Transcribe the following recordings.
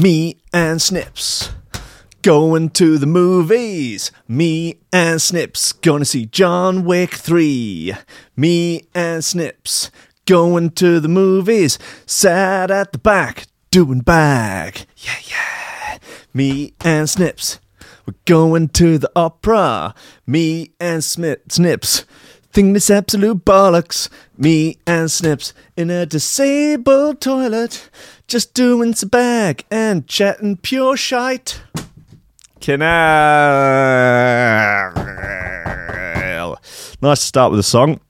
Me and Snips going to the movies. Me and Snips gonna see John Wick 3. Me and Snips going to the movies. Sat at the back doing bag. Yeah, yeah. Me and Snips. We're going to the opera. Me and Smith Snips. Think this absolute bollocks. Me and Snips in a disabled toilet. Just doing some bag and chatting pure shite. Canal. Nice to start with a song.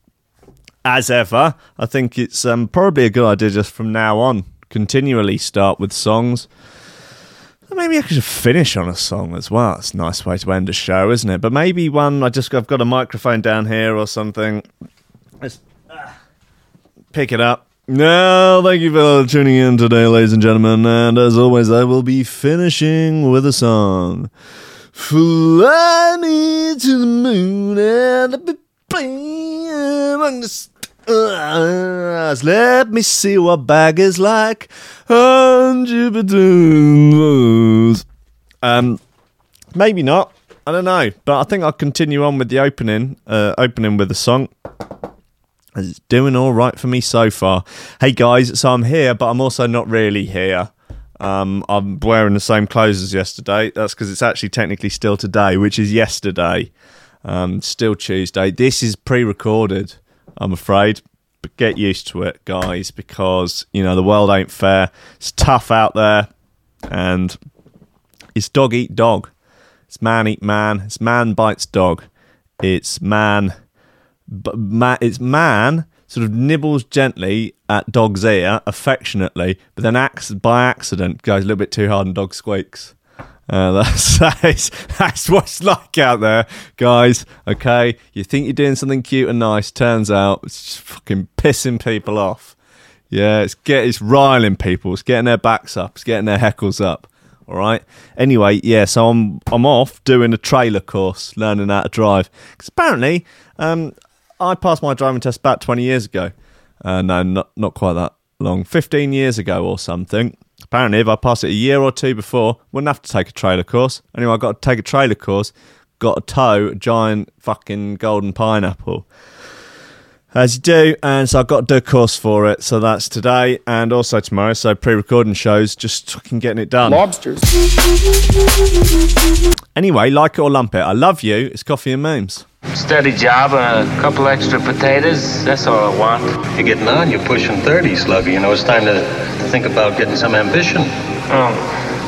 As ever, I think it's um, probably a good idea just from now on, continually start with songs. Maybe I could finish on a song as well. It's a nice way to end a show, isn't it? But maybe one I just I've got a microphone down here or something. Let's uh, pick it up. No, thank you for tuning in today, ladies and gentlemen. And as always, I will be finishing with a song. Fly me to the moon and I'll be playing among the stars. Let me see what bag is like on Jupiter's. Um, maybe not. I don't know, but I think I'll continue on with the opening. Uh, opening with a song. It's doing all right for me so far. Hey guys, so I'm here, but I'm also not really here. Um, I'm wearing the same clothes as yesterday. That's because it's actually technically still today, which is yesterday. Um, still Tuesday. This is pre-recorded. I'm afraid, but get used to it, guys, because you know the world ain't fair. It's tough out there, and it's dog eat dog. It's man eat man. It's man bites dog. It's man but ma- it's man sort of nibbles gently at dog's ear affectionately, but then ac- by accident goes a little bit too hard and dog squeaks. Uh, that's, that's that's what it's like out there, guys. Okay, you think you're doing something cute and nice, turns out it's just fucking pissing people off. Yeah, it's get it's riling people. It's getting their backs up. It's getting their heckles up. All right. Anyway, yeah. So I'm I'm off doing a trailer course, learning how to drive. Because apparently, um, I passed my driving test about 20 years ago. Uh, no, not not quite that long. 15 years ago or something. Apparently, if I passed it a year or two before, wouldn't have to take a trailer course. Anyway, I got to take a trailer course. Got a tow a giant fucking golden pineapple. As you do, and so I've got to do a course for it. So that's today and also tomorrow. So pre-recording shows, just fucking getting it done. Lobsters. Anyway, like it or lump it, I love you. It's coffee and memes. Steady job and a couple extra potatoes. That's all I want. You're getting on, you're pushing 30, Sluggy. You know, it's time to, to think about getting some ambition. Oh,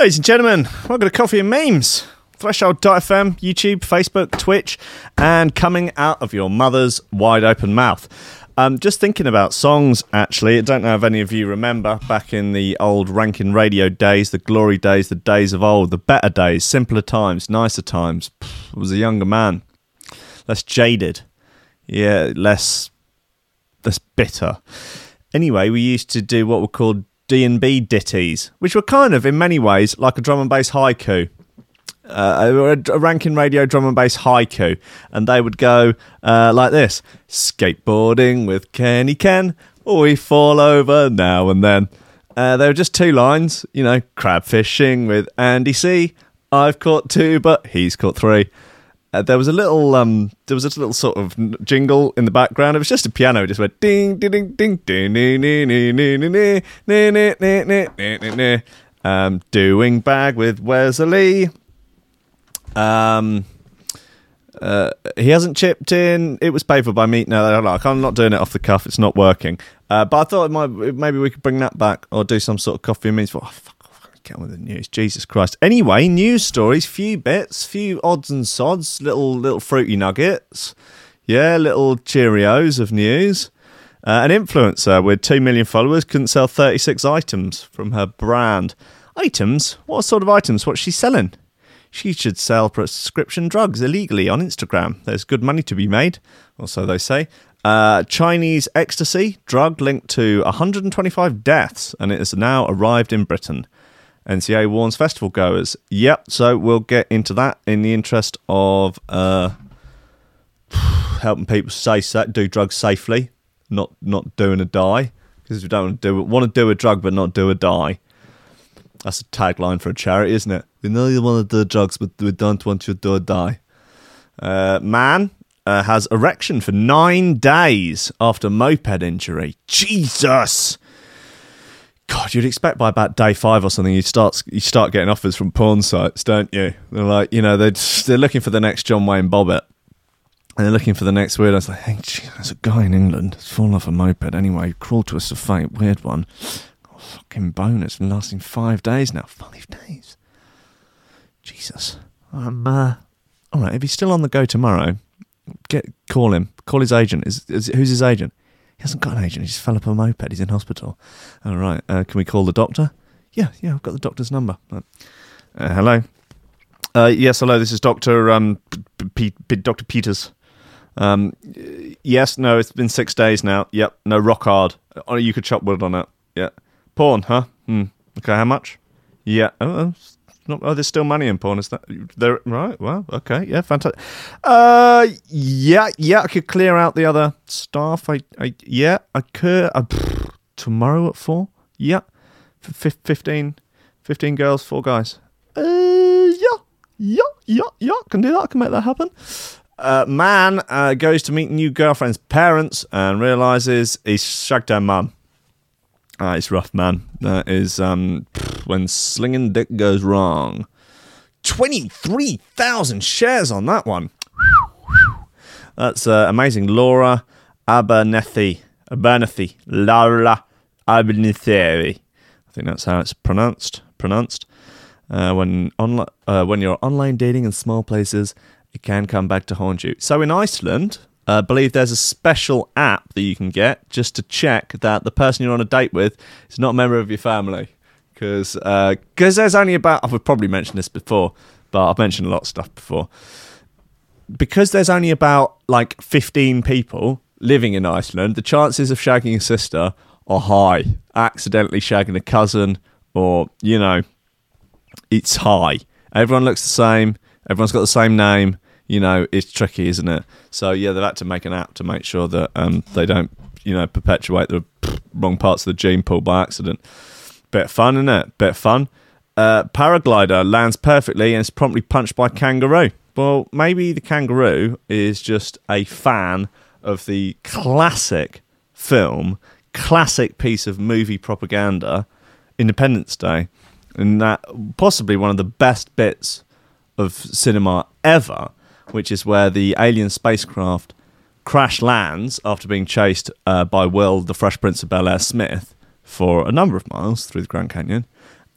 Ladies and gentlemen, welcome to Coffee and Memes. Threshold.fm, YouTube, Facebook, Twitch, and coming out of your mother's wide open mouth. Um, just thinking about songs, actually. I don't know if any of you remember back in the old ranking radio days, the glory days, the days of old, the better days, simpler times, nicer times. Pff, I was a younger man, less jaded, yeah, less, less bitter. Anyway, we used to do what were called D&B ditties, which were kind of, in many ways, like a drum and bass haiku. Uh, a, a ranking radio drum and bass haiku, and they would go uh, like this: skateboarding with Kenny Ken, or we fall over now and then. Uh, there were just two lines, you know, crab fishing with Andy C. I've caught two, but he's caught three. Uh, there was a little, um, there was a little sort of jingle in the background. It was just a piano. It just went ding, ding, ding, ding, ding, ding, ding, ding, ding, ding, ding, ding, ding, ding, ding, ding. Um, doing bag with Wesley. Um, uh, he hasn't chipped in. It was paid for by me. No, like, I'm not doing it off the cuff. It's not working. Uh, but I thought it might, maybe we could bring that back or do some sort of coffee and memes. Oh, fuck get on with the news. Jesus Christ. Anyway, news stories, few bits, few odds and sods, little little fruity nuggets. Yeah, little Cheerios of news. Uh, an influencer with 2 million followers couldn't sell 36 items from her brand. Items? What sort of items? What's she selling? She should sell prescription drugs illegally on Instagram. There's good money to be made, or so they say. Uh, Chinese ecstasy drug linked to 125 deaths, and it has now arrived in Britain. NCA warns festival goers. Yep, so we'll get into that in the interest of uh, helping people say do drugs safely, not not doing a die. Because we don't want to do want to do a drug but not do a die. That's a tagline for a charity, isn't it? We know you want to do drugs, but we don't want you to do a die. Uh, man uh, has erection for nine days after moped injury. Jesus. God, you'd expect by about day five or something, you start you start getting offers from porn sites, don't you? They're like, you know, they're they're looking for the next John Wayne Bobbitt, and they're looking for the next weird. I was like, hey, there's a guy in England that's fallen off a moped. Anyway, crawled to us a fate, weird one. Oh, fucking bonus, been lasting five days now. Five days. Jesus. Uh, all right. If he's still on the go tomorrow, get call him. Call his agent. Is, is who's his agent? He hasn't got an agent. He just fell off a moped. He's in hospital. All right. Uh, can we call the doctor? Yeah, yeah. I've got the doctor's number. Uh, hello. Uh, yes, hello. This is Doctor um, P- P- Doctor Peters. Um, yes, no. It's been six days now. Yep. No rock hard. Oh, you could chop wood on it. Yeah. Porn, huh? Hmm. Okay. How much? Yeah. Oh, not, oh, there's still money in porn. Is that there? Right. Well, okay. Yeah, fantastic. Uh, yeah, yeah. I could clear out the other staff. I, I yeah, I could. Uh, tomorrow at four. Yeah, F- 15, 15 girls, four guys. Uh, yeah, yeah, yeah, yeah. Can do that. I can make that happen. Uh, man uh, goes to meet new girlfriend's parents and realizes he's shagged her mum. Uh, it's rough, man. That is um, when slinging dick goes wrong. 23,000 shares on that one. That's uh, amazing. Laura Abernethy. Abernethy. Laura Abernethy. I think that's how it's pronounced. Pronounced. Uh, when on, uh, when you're online dating in small places, it can come back to haunt you. So in Iceland, I uh, believe there's a special app that you can get just to check that the person you're on a date with is not a member of your family. Because uh, cause there's only about, I've probably mentioned this before, but I've mentioned a lot of stuff before. Because there's only about like 15 people living in Iceland, the chances of shagging a sister are high. Accidentally shagging a cousin, or, you know, it's high. Everyone looks the same, everyone's got the same name you know, it's tricky, isn't it? So yeah, they've had to make an app to make sure that um, they don't, you know, perpetuate the wrong parts of the gene pool by accident. Bit of fun, isn't it? Bit of fun. Uh, paraglider lands perfectly and is promptly punched by kangaroo. Well, maybe the kangaroo is just a fan of the classic film, classic piece of movie propaganda, Independence Day, and that possibly one of the best bits of cinema ever which is where the alien spacecraft crash lands after being chased uh, by Will, the Fresh Prince of Bel Air Smith, for a number of miles through the Grand Canyon,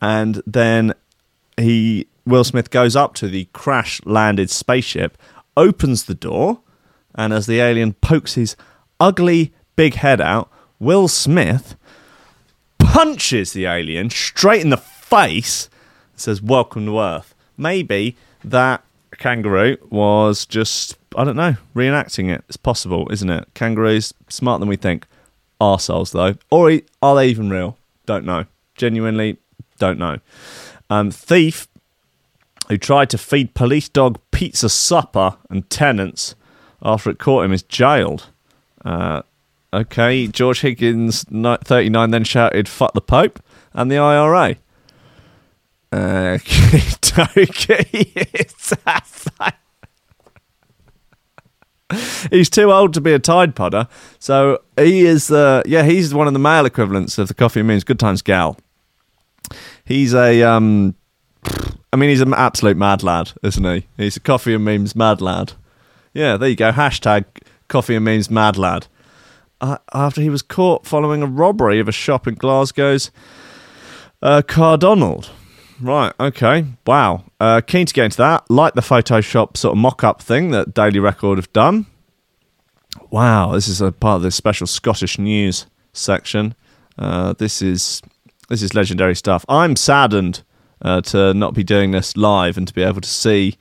and then he Will Smith goes up to the crash landed spaceship, opens the door, and as the alien pokes his ugly big head out, Will Smith punches the alien straight in the face. Says, "Welcome to Earth." Maybe that kangaroo was just I don't know reenacting it. It's possible, isn't it? Kangaroos smarter than we think. Arseholes though, or are they even real? Don't know. Genuinely, don't know. Um, thief who tried to feed police dog pizza supper and tenants after it caught him is jailed. Uh, okay, George Higgins, 39, then shouted, fuck the Pope and the IRA. He's too old to be a Tide Podder, so he is. Uh, yeah, he's one of the male equivalents of the Coffee and Good Times gal. He's a. Um, I mean, he's an absolute mad lad, isn't he? He's a Coffee and Memes mad lad. Yeah, there you go. Hashtag Coffee and Memes mad lad. Uh, after he was caught following a robbery of a shop in Glasgow's uh, Cardonald. Right. Okay. Wow. Uh, keen to get into that. Like the Photoshop sort of mock-up thing that Daily Record have done. Wow, this is a part of the special Scottish news section. Uh, this is this is legendary stuff. I'm saddened uh, to not be doing this live and to be able to see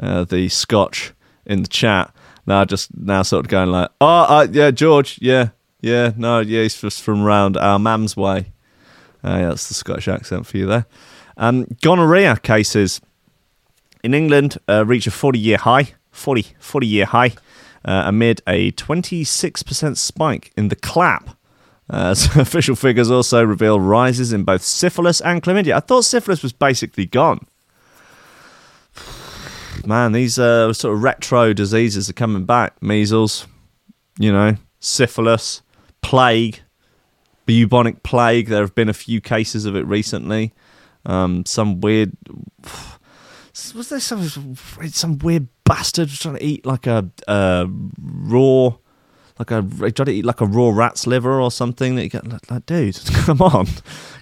uh, the Scotch in the chat. Now, just now, sort of going like, oh, uh, yeah, George, yeah, yeah, no, yeah, he's just from round our mam's way. Uh, yeah, that's the Scottish accent for you there. Um, gonorrhea cases in England uh, reach a 40 year high, 40, 40 year high, uh, amid a 26% spike in the clap. Uh, so official figures also reveal rises in both syphilis and chlamydia. I thought syphilis was basically gone. Man, these uh, sort of retro diseases are coming back. Measles, you know, syphilis, plague, bubonic plague. There have been a few cases of it recently. Um, some weird. Was there some some weird bastard trying to eat like a raw, like a tried to eat like a raw rat's liver or something? That you get like, like dude, come on,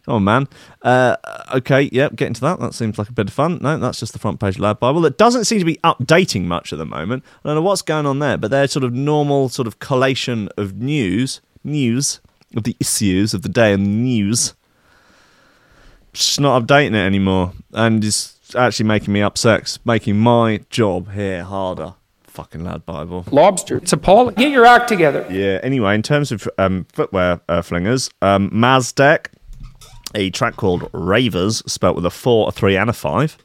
come on, man. Uh, okay, yep, getting to that. That seems like a bit of fun. No, that's just the front page lad Bible. It doesn't seem to be updating much at the moment. I don't know what's going on there, but they're sort of normal sort of collation of news, news of the issues of the day and news just not updating it anymore, and it's actually making me upset. it's making my job here harder. Fucking lad Bible. Lobster. It's appalling. Get your act together. Yeah. Anyway, in terms of um, footwear uh, flingers, um, Maztek, a track called Ravers, spelt with a four, a three, and a five.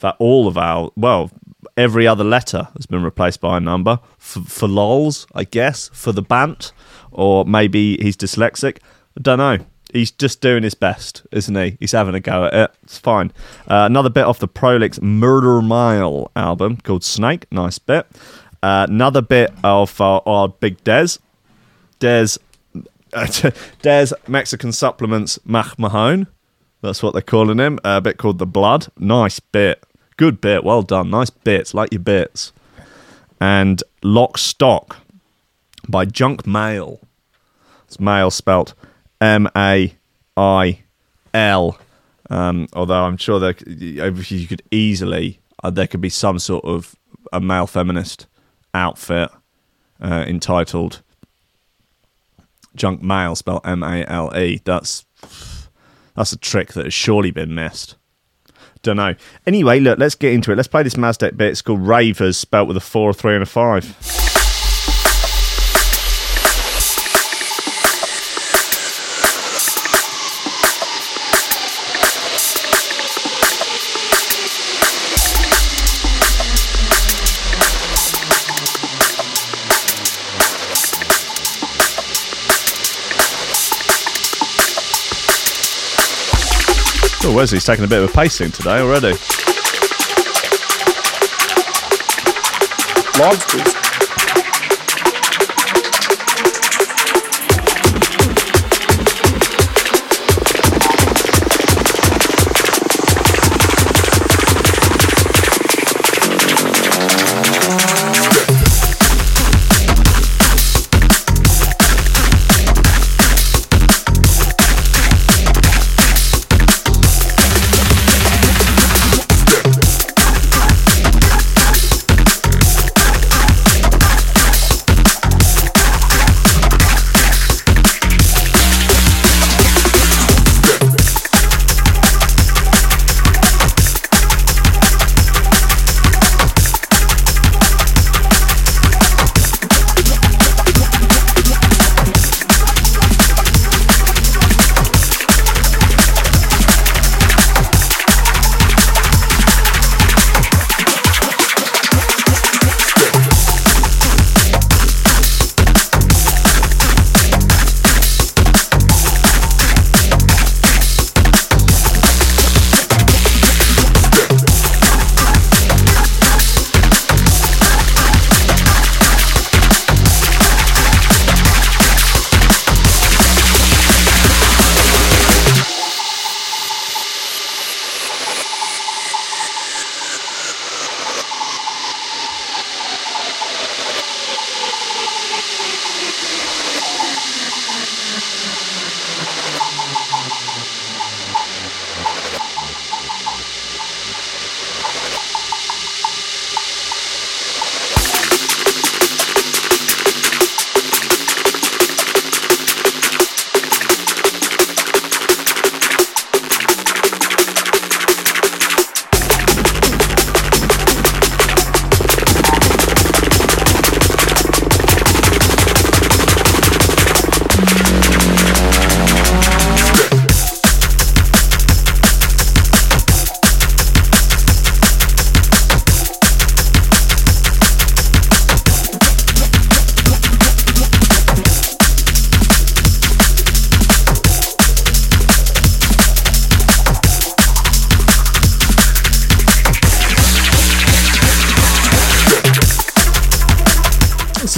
That all of our well, every other letter has been replaced by a number for, for lols, I guess, for the bant, or maybe he's dyslexic. I don't know. He's just doing his best, isn't he? He's having a go at it. It's fine. Uh, another bit off the Prolix Murder Mile album called Snake. Nice bit. Uh, another bit of uh, our Big Des. Des. Des Mexican Supplements Mach Mahone. That's what they're calling him. a bit called The Blood. Nice bit. Good bit. Well done. Nice bits. Like your bits. And Lock Stock by Junk Mail. It's mail spelt M A I L. Um, although I'm sure that you could easily, uh, there could be some sort of a male feminist outfit uh, entitled Junk Mail, spelled M A L E. That's that's a trick that has surely been missed. Don't know. Anyway, look, let's get into it. Let's play this Maztek bit. It's called Ravers, spelt with a four, a three, and a five. Oh, Wesley's taking a bit of a pacing today already. Lobsters.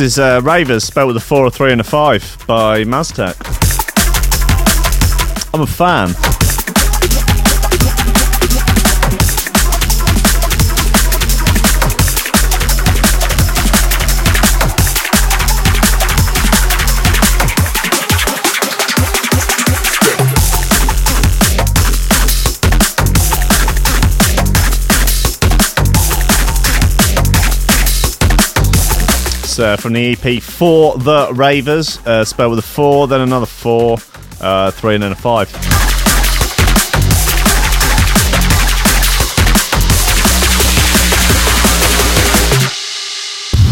Is uh, Ravers, spelled with a 4, a 3, and a 5 by Maztek. I'm a fan. Uh, from the EP For the Ravers, uh, spelled with a 4, then another 4, uh, 3, and then a 5.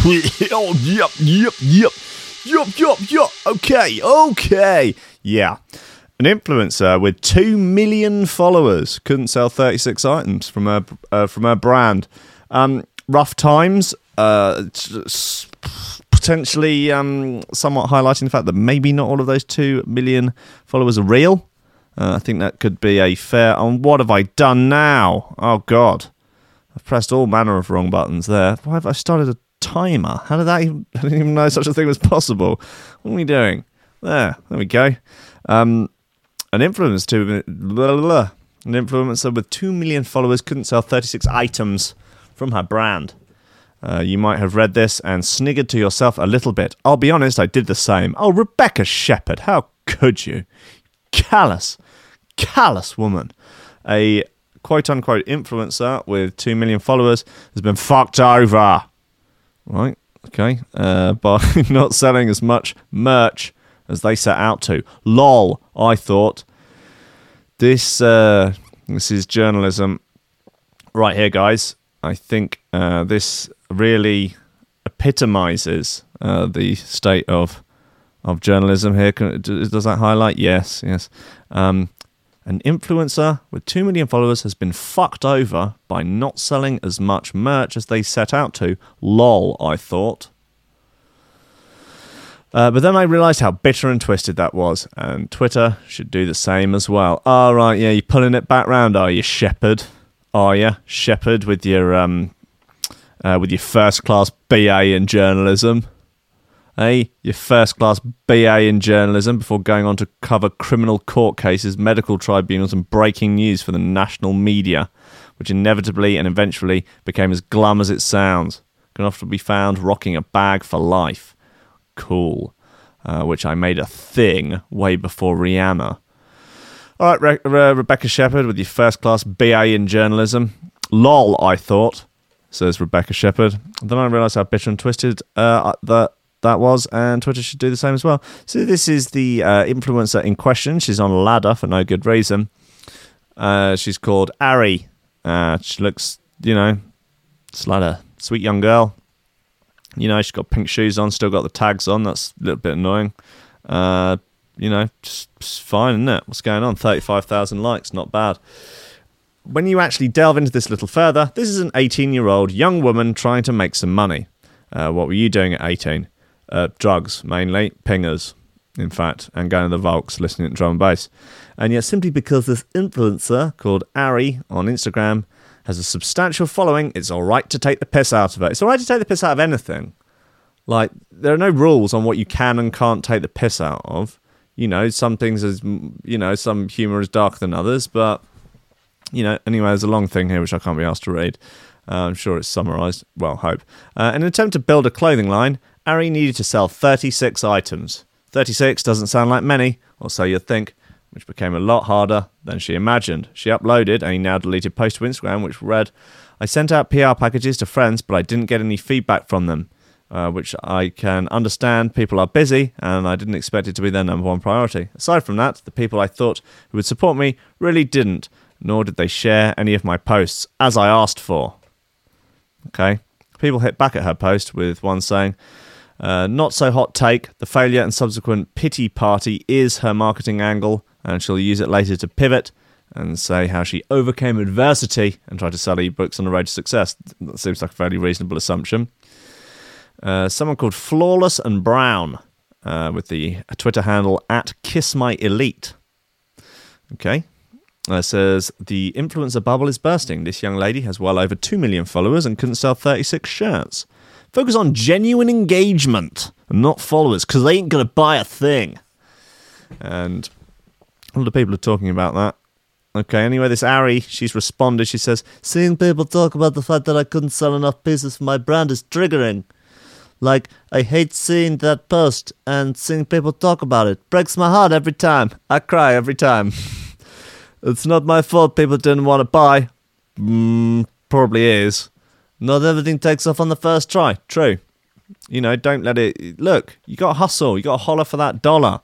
oh, yep, yep, yep. Yup, yup, yup. Okay, okay. Yeah. An influencer with 2 million followers couldn't sell 36 items from her, uh, from her brand. Um, rough times, uh, potentially um, somewhat highlighting the fact that maybe not all of those 2 million followers are real. Uh, I think that could be a fair. And what have I done now? Oh, God. I've pressed all manner of wrong buttons there. Why have I started a timer? How did that even, I didn't even know such a thing was possible. What are we doing? There, there we go. Um, an influencer to blah, blah, blah. an influencer with 2 million followers couldn't sell 36 items from her brand. Uh, you might have read this and sniggered to yourself a little bit. I'll be honest, I did the same. Oh, Rebecca Shepherd, how could you? Callous, callous woman. A quote unquote influencer with 2 million followers has been fucked over. Right, okay, uh, by not selling as much merch as they set out to. Lol, I thought. This, uh, this is journalism right here, guys. I think uh, this really epitomizes uh, the state of of journalism here. Can, does that highlight? Yes, yes. Um, an influencer with 2 million followers has been fucked over by not selling as much merch as they set out to. Lol, I thought. Uh, but then I realised how bitter and twisted that was, and Twitter should do the same as well. All oh, right, yeah, you're pulling it back round, are you, Shepherd? Are you, Shepherd, with your um, uh, with your first class BA in journalism? Hey, your first class BA in journalism before going on to cover criminal court cases, medical tribunals, and breaking news for the national media, which inevitably and eventually became as glum as it sounds. Can often be found rocking a bag for life. Cool. Uh, which I made a thing way before Rihanna. All right, Re- Re- Rebecca Shepherd with your first class BA in journalism. Lol, I thought, says Rebecca Shepherd. Then I realised how bitter and twisted uh, that that was, and Twitter should do the same as well. So this is the uh, influencer in question. She's on a ladder for no good reason. Uh, she's called Ari. Uh, she looks, you know, it's like a sweet young girl. You know, she's got pink shoes on, still got the tags on. That's a little bit annoying. Uh, you know, just, just fine, isn't it? What's going on? 35,000 likes, not bad. When you actually delve into this a little further, this is an 18 year old young woman trying to make some money. Uh, what were you doing at 18? Uh, drugs, mainly, pingers, in fact, and going to the Volks, listening to drum and bass. And yet, simply because this influencer called Ari on Instagram has a substantial following, it's all right to take the piss out of it. It's all right to take the piss out of anything. Like, there are no rules on what you can and can't take the piss out of. You know, some things is, you know, some humour is darker than others, but, you know, anyway, there's a long thing here which I can't be asked to read. Uh, I'm sure it's summarised. Well, hope. Uh, in an attempt to build a clothing line, Ari needed to sell 36 items. 36 doesn't sound like many, or so you'd think, which became a lot harder than she imagined. She uploaded a now deleted post to Instagram, which read, I sent out PR packages to friends, but I didn't get any feedback from them, uh, which I can understand. People are busy, and I didn't expect it to be their number one priority. Aside from that, the people I thought who would support me really didn't, nor did they share any of my posts, as I asked for. Okay. People hit back at her post with one saying, uh, not so hot take. The failure and subsequent pity party is her marketing angle, and she'll use it later to pivot and say how she overcame adversity and tried to sell ebooks on the road to success. That seems like a fairly reasonable assumption. Uh, someone called Flawless and Brown uh, with the Twitter handle at KissMyElite. Okay. Uh, says the influencer bubble is bursting. This young lady has well over 2 million followers and couldn't sell 36 shirts. Focus on genuine engagement not followers because they ain't going to buy a thing. And a lot of people are talking about that. Okay, anyway, this Ari, she's responded. She says, Seeing people talk about the fact that I couldn't sell enough pieces for my brand is triggering. Like, I hate seeing that post and seeing people talk about it. Breaks my heart every time. I cry every time. it's not my fault people didn't want to buy. Mm, probably is. Not everything takes off on the first try. True. You know, don't let it. Look, you got to hustle. You got to holler for that dollar.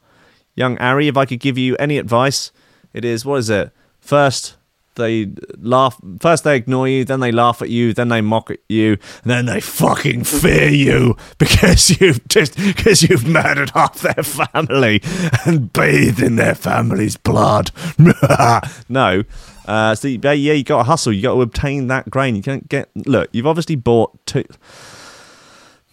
Young Ari, if I could give you any advice, it is what is it? First, they laugh. First, they ignore you. Then they laugh at you. Then they mock at you. And then they fucking fear you because you've just because you've murdered half their family and bathed in their family's blood. no. Uh, so yeah, you got to hustle. You got to obtain that grain. You can't get. Look, you've obviously bought two.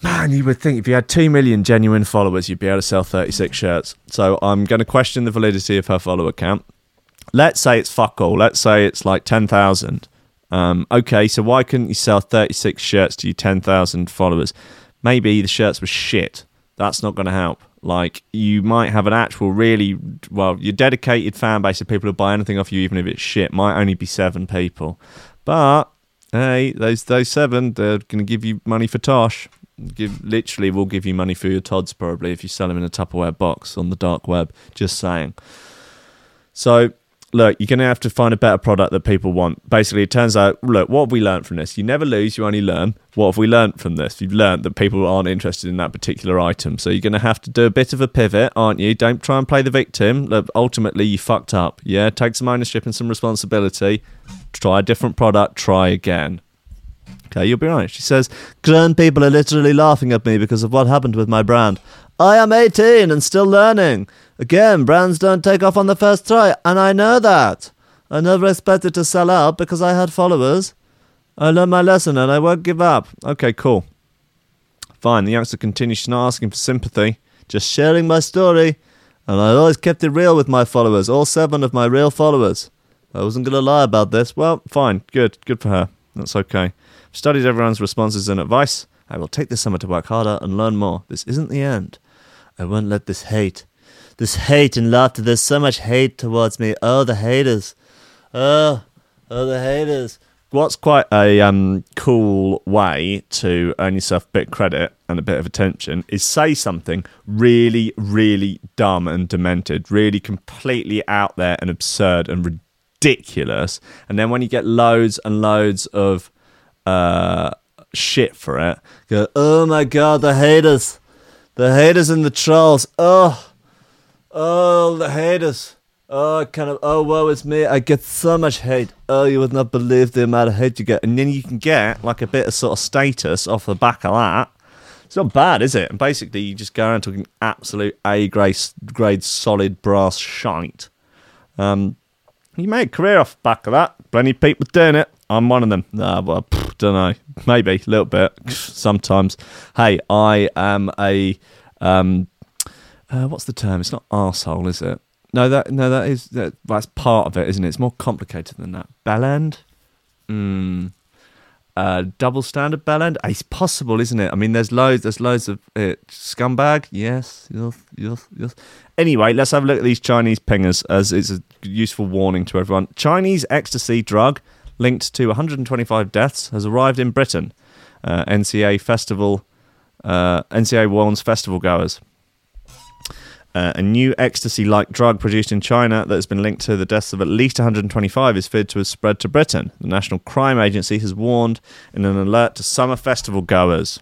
Man, you would think if you had 2 million genuine followers, you'd be able to sell 36 shirts. So I'm going to question the validity of her follower count. Let's say it's fuck all. Let's say it's like 10,000. Um, okay, so why couldn't you sell 36 shirts to your 10,000 followers? Maybe the shirts were shit. That's not going to help. Like, you might have an actual really, well, your dedicated fan base of people who buy anything off you, even if it's shit, might only be seven people. But, hey, those those seven, they're going to give you money for Tosh give literally will give you money for your Tods probably if you sell them in a Tupperware box on the dark web. Just saying. So look, you're going to have to find a better product that people want. Basically, it turns out, look, what have we learned from this? You never lose, you only learn. What have we learned from this? You've learned that people aren't interested in that particular item. So you're going to have to do a bit of a pivot, aren't you? Don't try and play the victim. Look, ultimately, you fucked up. Yeah, take some ownership and some responsibility. Try a different product, try again. Okay, you'll be right. She says, Grown people are literally laughing at me because of what happened with my brand. I am 18 and still learning. Again, brands don't take off on the first try, and I know that. I never expected to sell out because I had followers. I learned my lesson and I won't give up. Okay, cool. Fine, the youngster continues. She's not asking for sympathy, just sharing my story. And I always kept it real with my followers, all seven of my real followers. I wasn't going to lie about this. Well, fine, good, good for her. That's okay. I've studied everyone's responses and advice. I will take this summer to work harder and learn more. This isn't the end. I won't let this hate, this hate and laughter. There's so much hate towards me. Oh, the haters. Oh, oh, the haters. What's quite a um, cool way to earn yourself a bit of credit and a bit of attention is say something really, really dumb and demented, really completely out there and absurd and ridiculous. And then when you get loads and loads of uh, shit for it, go, oh my god, the haters. The haters and the trolls. Oh, oh, the haters. Oh, kind of. Oh, woe is me. I get so much hate. Oh, you would not believe the amount of hate you get. And then you can get like a bit of sort of status off the back of that. It's not bad, is it? And basically, you just go around talking absolute A grade, grade solid brass shite. Um, you made a career off the back of that. Plenty of people doing it. I'm one of them. Nah, well, don't know. Maybe a little bit. Sometimes. Hey, I am a um, uh, what's the term? It's not arsehole, is it? No, that no, that is that, that's part of it, isn't it? It's more complicated than that. Bellend, mm. uh, double standard bellend. It's possible, isn't it? I mean, there's loads, there's loads of it. Scumbag, yes, yes, yes, yes. Anyway, let's have a look at these Chinese pingers, as it's a useful warning to everyone. Chinese ecstasy drug linked to 125 deaths has arrived in Britain. Uh, NCA festival, uh, NCA warns festival goers. Uh, a new ecstasy like drug produced in China that has been linked to the deaths of at least 125 is feared to have spread to Britain. The National Crime Agency has warned in an alert to summer festival goers.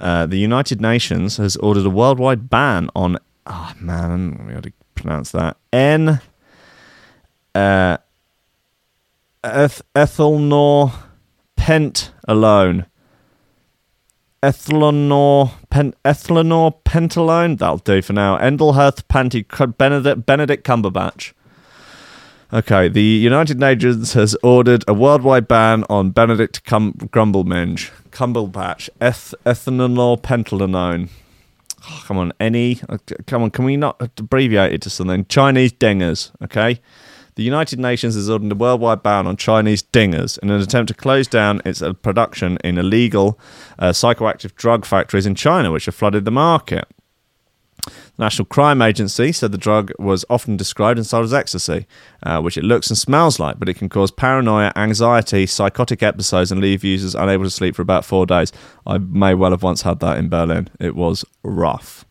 Uh, the United Nations has ordered a worldwide ban on. Oh man, we got to pronounce that. N. Uh, eth- pent alone Ethlanor, pen, Ethlanor Pentalone. That'll do for now. Endelherth Panty Benedict, Benedict Cumberbatch. Okay, the United Nations has ordered a worldwide ban on Benedict Cum- Grumbleminge, Cumberbatch, Eth- Ethanol Pentalone. Oh, come on, any? Uh, come on, can we not abbreviate it to something? Chinese dingers, okay? The United Nations has ordered a worldwide ban on Chinese dingers in an attempt to close down its uh, production in illegal uh, psychoactive drug factories in China, which have flooded the market. The National Crime Agency said the drug was often described and sold as ecstasy, uh, which it looks and smells like, but it can cause paranoia, anxiety, psychotic episodes, and leave users unable to sleep for about four days. I may well have once had that in Berlin. It was rough.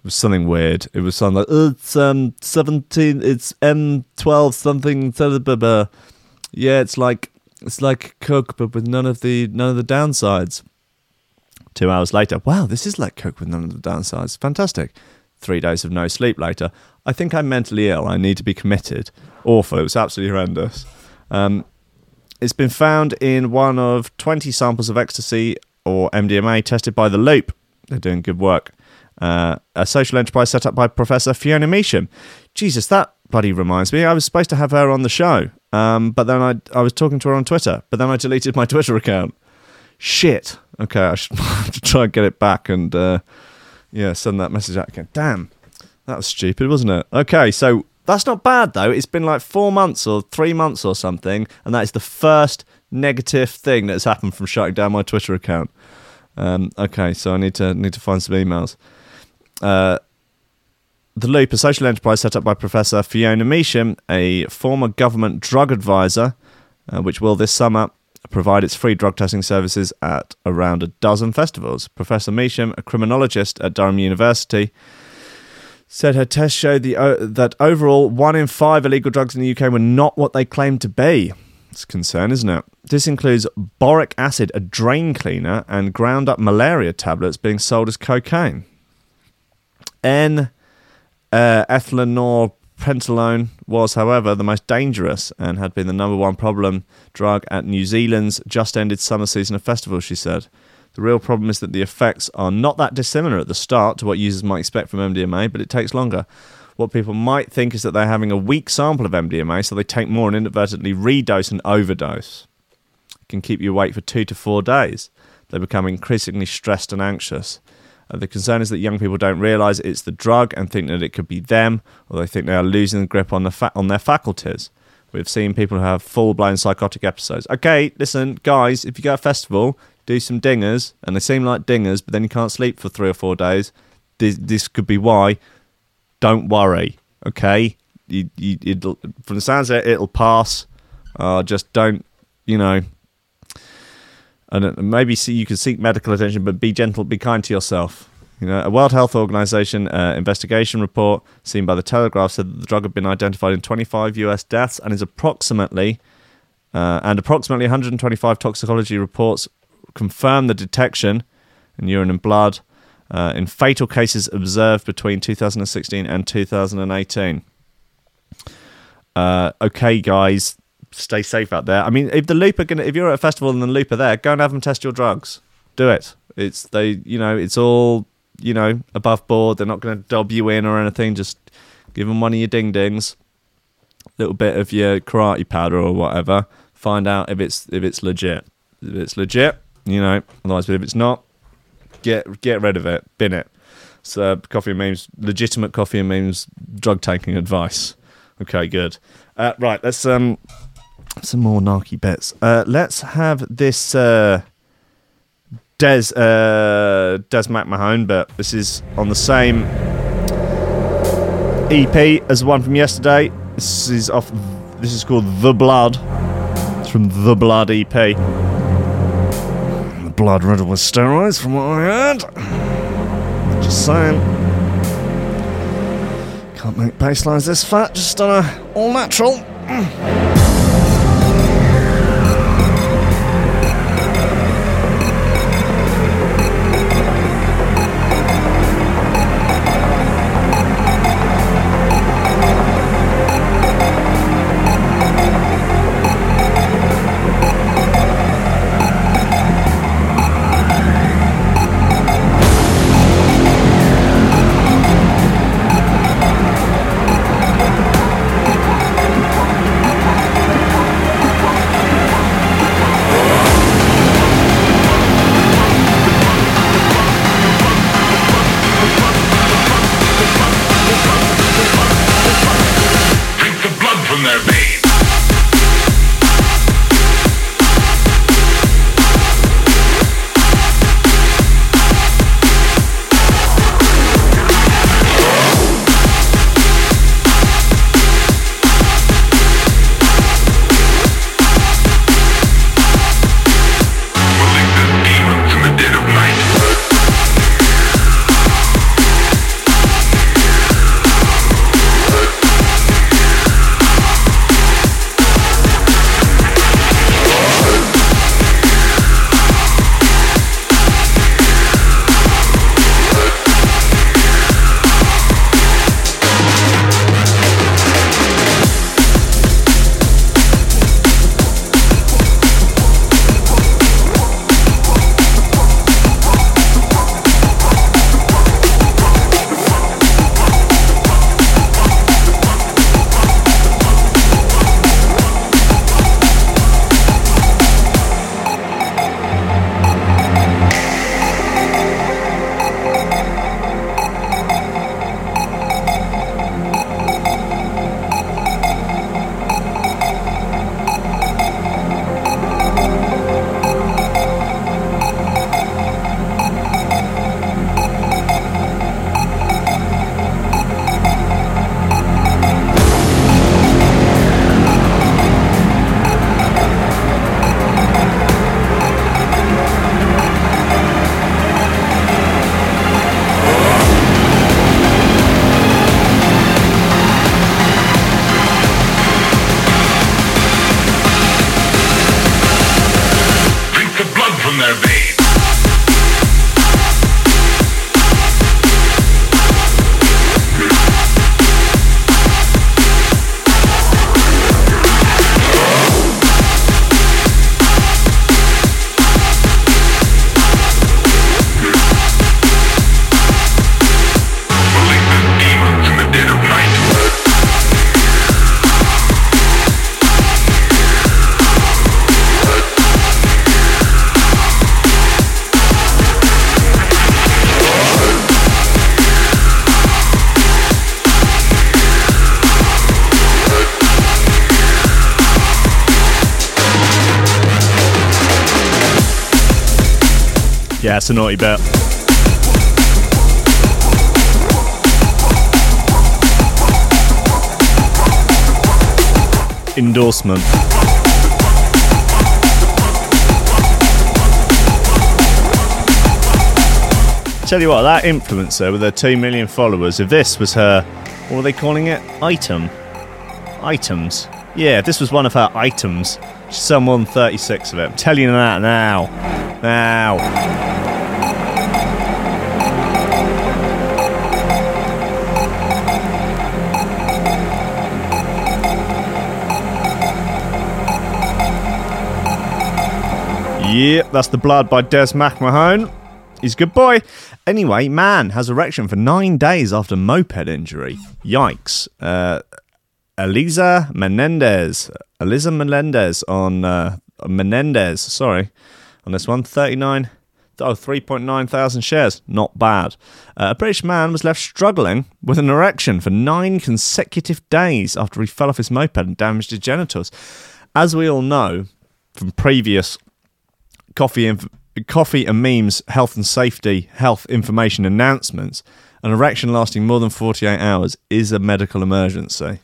It was something weird. It was something like "Oh, it's um seventeen, it's M twelve something. blah, blah, blah." Yeah, it's like it's like Coke, but with none of the none of the downsides. Two hours later, wow, this is like Coke with none of the downsides. Fantastic. Three days of no sleep later, I think I'm mentally ill. I need to be committed. Awful. It was absolutely horrendous. Um, it's been found in one of 20 samples of ecstasy or MDMA tested by The Loop. They're doing good work. Uh, a social enterprise set up by Professor Fiona Measham. Jesus, that bloody reminds me. I was supposed to have her on the show, um, but then I, I was talking to her on Twitter, but then I deleted my Twitter account. Shit. Okay, I should have to try and get it back and uh, yeah, send that message out again. Damn, that was stupid, wasn't it? Okay, so that's not bad though. It's been like four months or three months or something, and that is the first negative thing that's happened from shutting down my Twitter account. Um, okay, so I need to need to find some emails. Uh, the Loop, a social enterprise set up by Professor Fiona Measham, a former government drug advisor, uh, which will this summer provide its free drug testing services at around a dozen festivals. Professor Measham, a criminologist at Durham University, said her test showed the, uh, that overall one in five illegal drugs in the UK were not what they claimed to be. It's a concern, isn't it? This includes boric acid, a drain cleaner, and ground up malaria tablets being sold as cocaine. N uh, ethylenoprentolone was, however, the most dangerous and had been the number one problem drug at New Zealand's just ended summer season of festivals, she said. The real problem is that the effects are not that dissimilar at the start to what users might expect from MDMA, but it takes longer. What people might think is that they're having a weak sample of MDMA, so they take more and inadvertently redose and overdose. It can keep you awake for two to four days. They become increasingly stressed and anxious. Uh, the concern is that young people don't realise it's the drug and think that it could be them, or they think they are losing the grip on the fa- on their faculties. We've seen people who have full blown psychotic episodes. Okay, listen, guys, if you go to a festival, do some dingers, and they seem like dingers, but then you can't sleep for three or four days. This, this could be why. Don't worry, okay? You, you, from the sounds of it, it'll pass. Uh, just don't, you know, and maybe see you can seek medical attention, but be gentle, be kind to yourself. You know, a World Health Organization uh, investigation report seen by the Telegraph said that the drug had been identified in 25 U.S. deaths and is approximately uh, and approximately 125 toxicology reports confirm the detection in urine and blood uh, in fatal cases observed between 2016 and 2018. Uh, okay, guys, stay safe out there. I mean, if the loop are gonna, if you're at a festival and the loop are there, go and have them test your drugs. Do it. It's they, you know, it's all you know above board. They're not going to dob you in or anything. Just give them one of your ding dings, little bit of your karate powder or whatever. Find out if it's if it's legit. If it's legit, you know. Otherwise, but if it's not, get get rid of it. Bin it. So coffee and memes, legitimate coffee and memes, drug taking advice. Okay, good. Uh, right, let's um some more narky bits. Uh, let's have this uh, Des uh, Des McMahon, but this is on the same EP as the one from yesterday. This is off. This is called The Blood. It's from The Blood EP. The blood riddled with steroids, from what I heard. Just saying. Can't make baselines this fat, just on a all natural. Yeah, it's a naughty bit. Endorsement. Tell you what, that influencer with her 2 million followers, if this was her, what were they calling it? Item. Items. Yeah, if this was one of her items, than 36 of it. I'm telling you that now. Now. Yep, that's the blood by Des McMahon. He's a good boy. Anyway, man has erection for nine days after moped injury. Yikes. Uh, Eliza Menendez. Eliza Menendez on uh, Menendez, sorry, on this one. 39, oh, 3.9 thousand shares. Not bad. Uh, a British man was left struggling with an erection for nine consecutive days after he fell off his moped and damaged his genitals. As we all know from previous coffee inf- coffee and memes health and safety health information announcements an erection lasting more than 48 hours is a medical emergency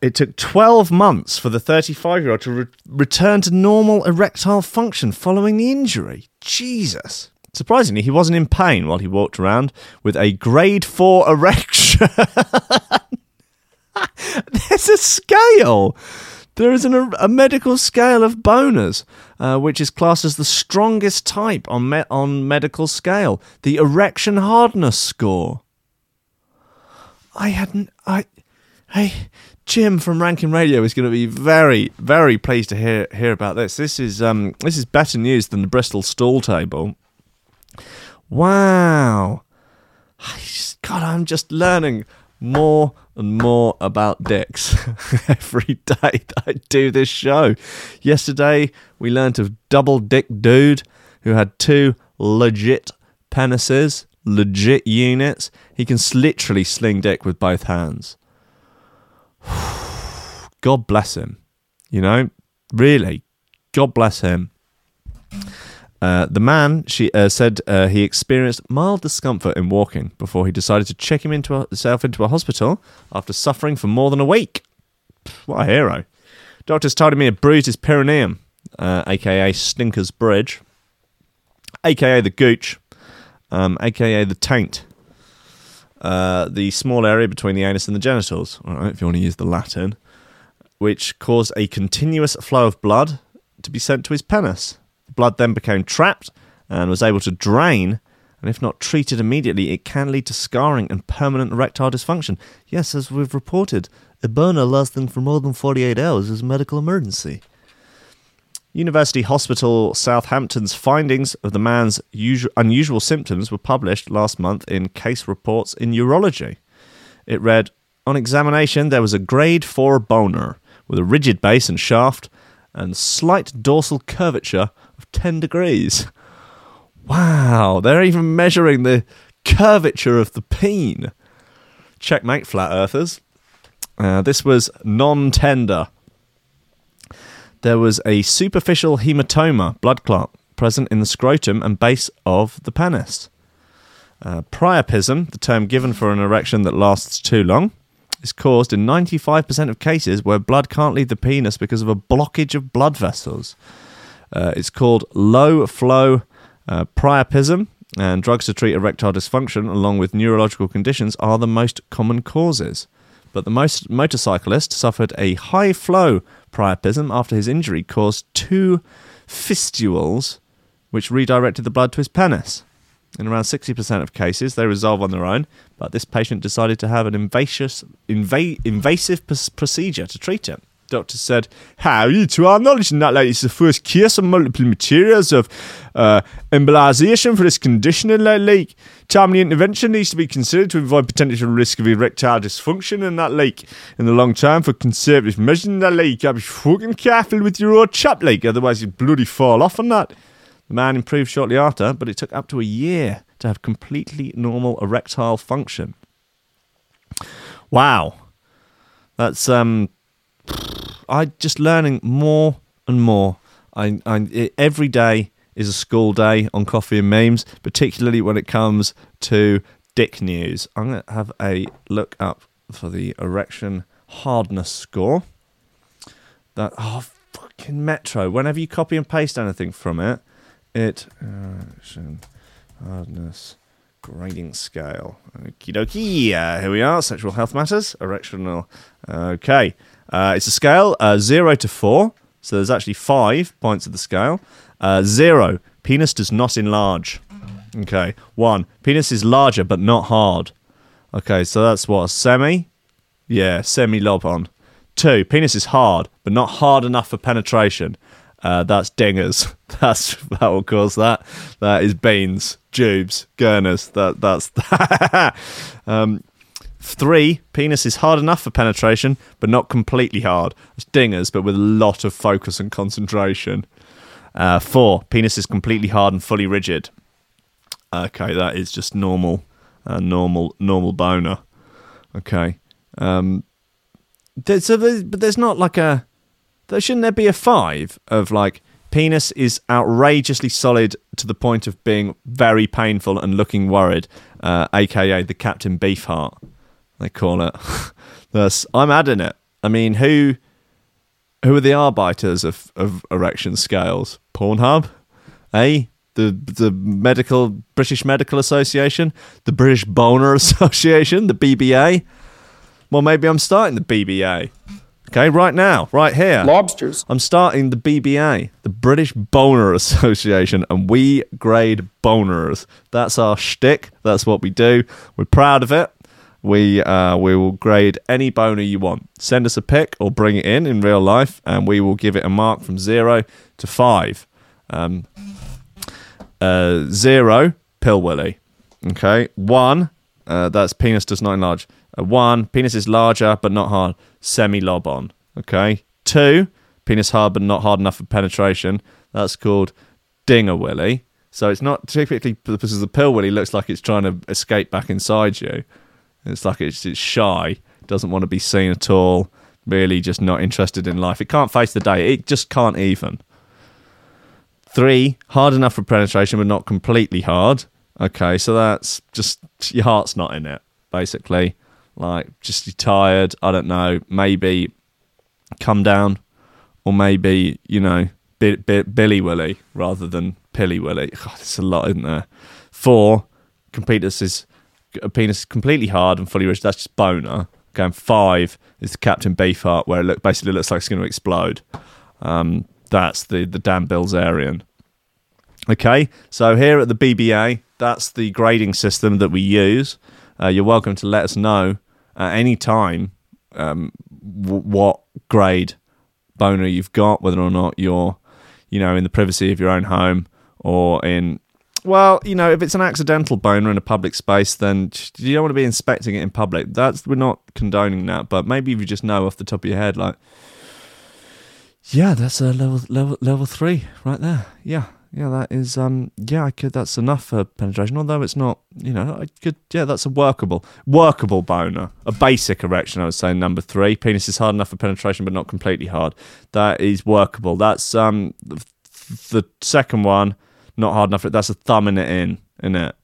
it took 12 months for the 35 year old to re- return to normal erectile function following the injury jesus surprisingly he wasn't in pain while he walked around with a grade 4 erection there's a scale there is an, a medical scale of boners, uh, which is classed as the strongest type on me- on medical scale, the erection hardness score. I hadn't. I, hey, Jim from Rankin Radio is going to be very, very pleased to hear hear about this. This is um, this is better news than the Bristol stool table. Wow, God, I'm just learning more and more about dicks every day that I do this show. Yesterday, we learnt of Double Dick Dude, who had two legit penises, legit units. He can literally sling dick with both hands. God bless him. You know, really, God bless him. Uh, the man, she uh, said, uh, he experienced mild discomfort in walking before he decided to check him into a, himself into a hospital after suffering for more than a week. What a hero! Doctors told him he had bruised his perineum, uh, aka Stinker's Bridge, aka the Gooch, um, aka the Taint, uh, the small area between the anus and the genitals. If you want to use the Latin, which caused a continuous flow of blood to be sent to his penis. The blood then became trapped and was able to drain. And if not treated immediately, it can lead to scarring and permanent erectile dysfunction. Yes, as we've reported, a boner lasting for more than 48 hours is a medical emergency. University Hospital Southampton's findings of the man's usu- unusual symptoms were published last month in Case Reports in Urology. It read On examination, there was a grade 4 boner with a rigid base and shaft and slight dorsal curvature of 10 degrees. Wow, they're even measuring the curvature of the peen. Checkmate, flat earthers. Uh, this was non tender. There was a superficial hematoma, blood clot, present in the scrotum and base of the penis. Uh, priapism, the term given for an erection that lasts too long, is caused in 95% of cases where blood can't leave the penis because of a blockage of blood vessels. Uh, it's called low flow uh, priapism, and drugs to treat erectile dysfunction, along with neurological conditions, are the most common causes. But the most motorcyclist suffered a high flow priapism after his injury caused two fistules, which redirected the blood to his penis. In around 60% of cases, they resolve on their own, but this patient decided to have an invasive, inva- invasive pr- procedure to treat it. Doctor said, Harry, to our knowledge, not like it's the first case of multiple materials of uh, embolization for this condition in that lake. Timely intervention needs to be considered to avoid potential risk of erectile dysfunction in that lake. In the long term, for conservative measures in that lake, you gotta be fucking careful with your old chap lake, otherwise you bloody fall off on that. The man improved shortly after, but it took up to a year to have completely normal erectile function. Wow. That's um I just learning more and more. I, I every day is a school day on coffee and memes, particularly when it comes to dick news. I'm gonna have a look up for the erection hardness score. That oh fucking Metro. Whenever you copy and paste anything from it, it erection hardness grading scale. Okie dokie. Uh, here we are. Sexual health matters. Erectional. Okay. Uh, it's a scale uh, zero to four. So there's actually five points of the scale. Uh, zero. Penis does not enlarge. Okay. One. Penis is larger but not hard. Okay. So that's what a semi. Yeah, semi lob on. Two. Penis is hard but not hard enough for penetration. Uh, that's dingers. That's that will cause that. That is beans, tubes, gurners. That that's um, three. Penis is hard enough for penetration, but not completely hard. It's dingers, but with a lot of focus and concentration. Uh, four. Penis is completely hard and fully rigid. Okay, that is just normal, uh, normal, normal boner. Okay. Um, there's, so there's, but there's not like a there shouldn't there be a five of like penis is outrageously solid to the point of being very painful and looking worried, uh, aka the Captain Beefheart, they call it. That's I'm adding it. I mean, who who are the arbiters of, of erection scales? Pornhub, eh? The the medical British Medical Association, the British Boner Association, the BBA. Well, maybe I'm starting the BBA. Okay, right now, right here. Lobsters. I'm starting the BBA, the British Boner Association, and we grade boners. That's our shtick. That's what we do. We're proud of it. We uh, we will grade any boner you want. Send us a pic or bring it in in real life, and we will give it a mark from zero to five. Um, uh, zero, pill willy. Okay, one, uh, that's penis does not enlarge. One, penis is larger but not hard. Semi lob on. Okay. Two, penis hard but not hard enough for penetration. That's called dinger willy. So it's not typically because the pill willy looks like it's trying to escape back inside you. It's like it's, it's shy. doesn't want to be seen at all, really just not interested in life. It can't face the day. It just can't even. Three, hard enough for penetration, but not completely hard. Okay, so that's just your heart's not in it, basically. Like, just you're tired. I don't know. Maybe come down, or maybe you know, Billy Willy rather than Pilly Willy. God, it's a lot, isn't there? Four, completus is a penis completely hard and fully rich. That's just boner. And five is the Captain Beefheart, where it look, basically looks like it's going to explode. Um, that's the the Dan Bilzerian. Okay, so here at the BBA, that's the grading system that we use. Uh, you're welcome to let us know at any time um, w- what grade boner you've got, whether or not you're, you know, in the privacy of your own home or in. Well, you know, if it's an accidental boner in a public space, then you don't want to be inspecting it in public. That's we're not condoning that, but maybe if you just know off the top of your head, like, yeah, that's a level level level three right there. Yeah, yeah, that is um yeah, I could that's enough for penetration, although it's not you know, I could yeah, that's a workable workable boner. A basic erection, I would say number three. Penis is hard enough for penetration but not completely hard. That is workable. That's um the, second one, not hard enough that's a thumbing it in, in it.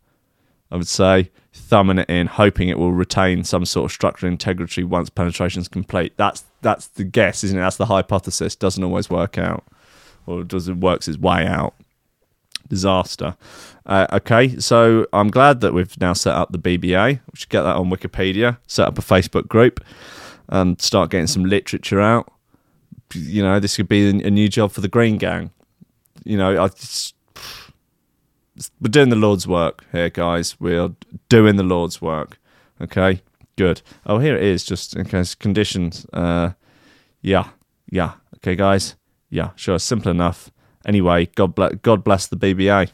I would say thumbing it in, hoping it will retain some sort of structural integrity once penetration's complete. That's that's the guess, isn't it? That's the hypothesis. Doesn't always work out, or does it works its way out? Disaster. Uh, okay, so I'm glad that we've now set up the BBA. We should get that on Wikipedia. Set up a Facebook group and start getting some literature out. You know, this could be a new job for the Green Gang. You know, I just, we're doing the Lord's work here, guys. We're doing the Lord's work. Okay, good. Oh, here it is. Just in case conditions. Uh, yeah, yeah. Okay, guys. Yeah, sure. Simple enough. Anyway, God bless. God bless the BBA.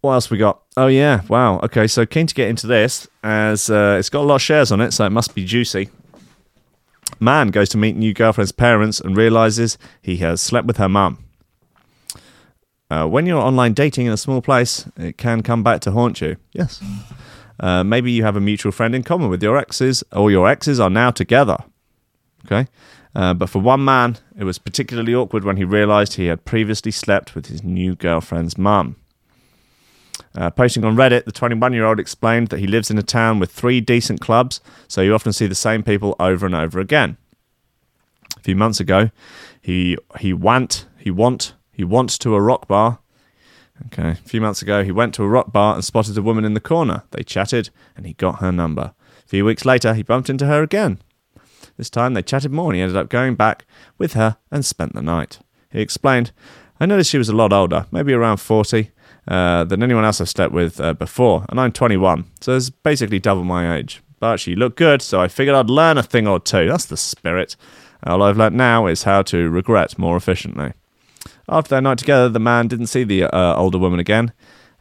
What else we got? Oh yeah, wow. Okay, so keen to get into this as uh, it's got a lot of shares on it, so it must be juicy. Man goes to meet new girlfriend's parents and realizes he has slept with her mum. Uh, when you're online dating in a small place, it can come back to haunt you. Yes. Uh, maybe you have a mutual friend in common with your exes, or your exes are now together. Okay. Uh, but for one man, it was particularly awkward when he realized he had previously slept with his new girlfriend's mum. Uh, posting on Reddit, the 21 year old explained that he lives in a town with three decent clubs, so you often see the same people over and over again. A few months ago, he he went he want he wants to a rock bar. Okay, a few months ago, he went to a rock bar and spotted a woman in the corner. They chatted, and he got her number. A few weeks later, he bumped into her again. This time they chatted more and he ended up going back with her and spent the night. He explained, I noticed she was a lot older, maybe around 40, uh, than anyone else I've slept with uh, before, and I'm 21, so it's basically double my age. But she looked good, so I figured I'd learn a thing or two. That's the spirit. All I've learnt now is how to regret more efficiently. After their night together, the man didn't see the uh, older woman again.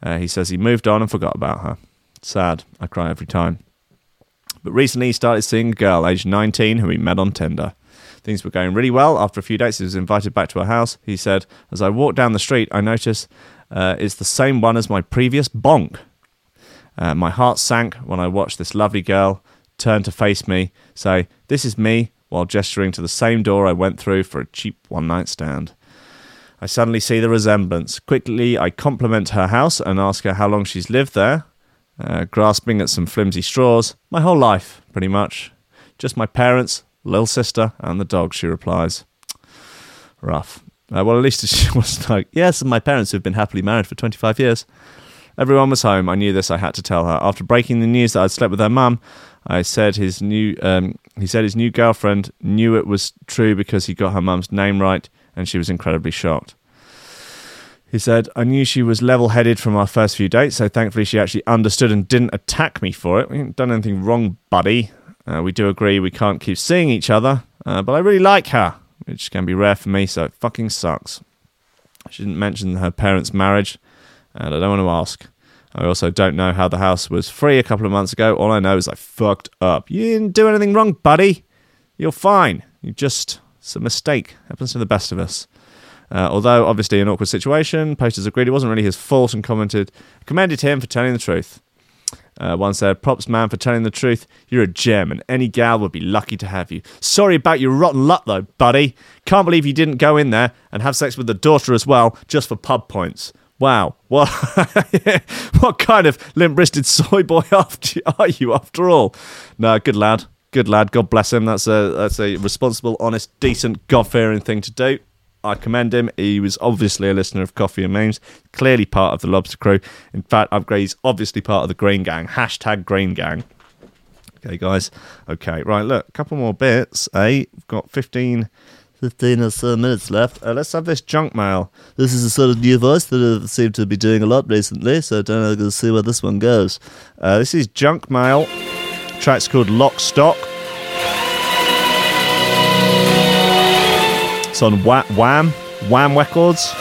Uh, he says he moved on and forgot about her. Sad. I cry every time. But recently he started seeing a girl aged 19 who he met on Tinder. Things were going really well. After a few dates, he was invited back to her house. He said, As I walked down the street, I noticed uh, it's the same one as my previous bonk. Uh, my heart sank when I watched this lovely girl turn to face me, say, This is me, while gesturing to the same door I went through for a cheap one night stand. I suddenly see the resemblance. Quickly, I compliment her house and ask her how long she's lived there. Uh, grasping at some flimsy straws. My whole life, pretty much. Just my parents, little sister, and the dog, she replies. Rough. Uh, well, at least she was like, yes, my parents who've been happily married for 25 years. Everyone was home. I knew this. I had to tell her. After breaking the news that I'd slept with her mum, I said his new um, he said his new girlfriend knew it was true because he got her mum's name right, and she was incredibly shocked. He said, I knew she was level headed from our first few dates, so thankfully she actually understood and didn't attack me for it. We haven't done anything wrong, buddy. Uh, we do agree we can't keep seeing each other, uh, but I really like her, which can be rare for me, so it fucking sucks. She didn't mention her parents' marriage, and I don't want to ask. I also don't know how the house was free a couple of months ago. All I know is I fucked up. You didn't do anything wrong, buddy. You're fine. You just, it's a mistake. Happens to the best of us. Uh, although obviously an awkward situation, posters agreed it wasn't really his fault and commented commended him for telling the truth. Uh, one said, Props, man, for telling the truth. You're a gem, and any gal would be lucky to have you. Sorry about your rotten luck, though, buddy. Can't believe you didn't go in there and have sex with the daughter as well, just for pub points. Wow. What, what kind of limp wristed soy boy after, are you, after all? No, good lad. Good lad. God bless him. That's a, that's a responsible, honest, decent, God fearing thing to do. I commend him. He was obviously a listener of Coffee and Memes, clearly part of the Lobster Crew. In fact, Upgrade's obviously part of the Grain Gang. Hashtag Green Gang. Okay, guys. Okay, right. Look, a couple more bits. Eh? We've got 15, 15 or so minutes left. Uh, let's have this junk mail. This is a sort of new voice that I seem to be doing a lot recently, so I don't know. We'll see where this one goes. Uh, this is junk mail. Track's called Lock Stock. On Wha- Wham, Wham Records.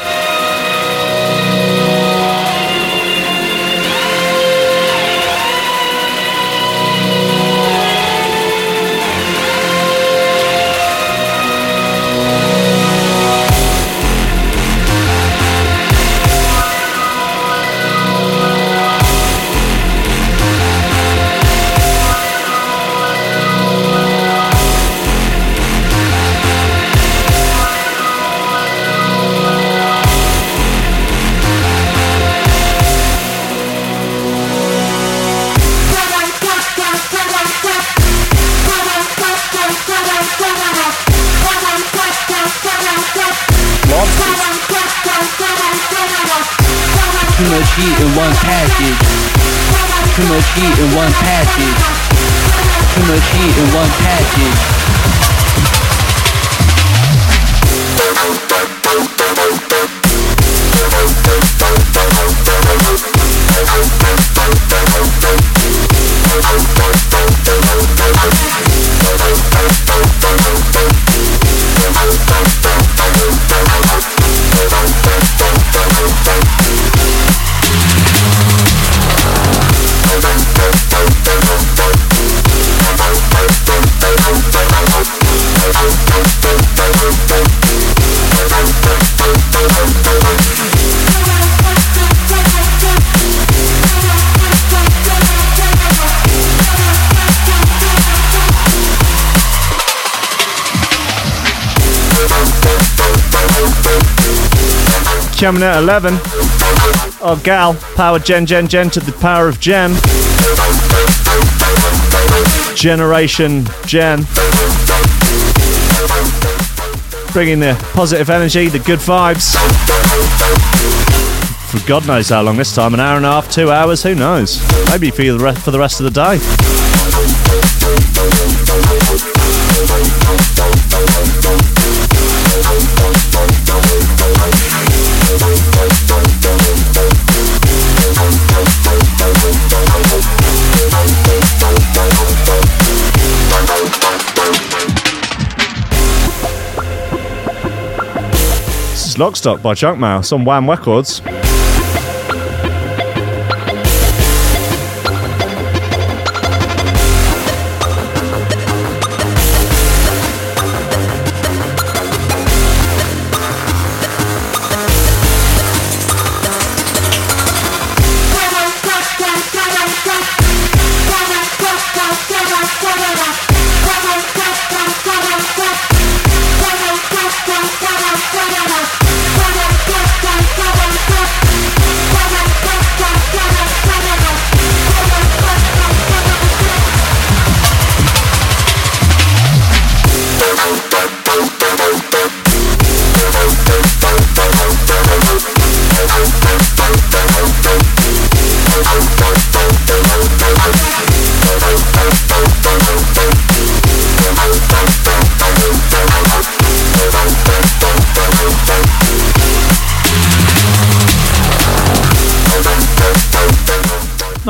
Too much heat in one package. Too much heat in one package. Too much heat in one package. Coming at 11. Oh, gal. Power Gen, Gen, Gen to the power of Gen. Generation Gen. Bringing the positive energy, the good vibes. For God knows how long this time an hour and a half, two hours, who knows? Maybe for the, re- for the rest of the day. Lockstock by Junkmail. It's on Wham Records.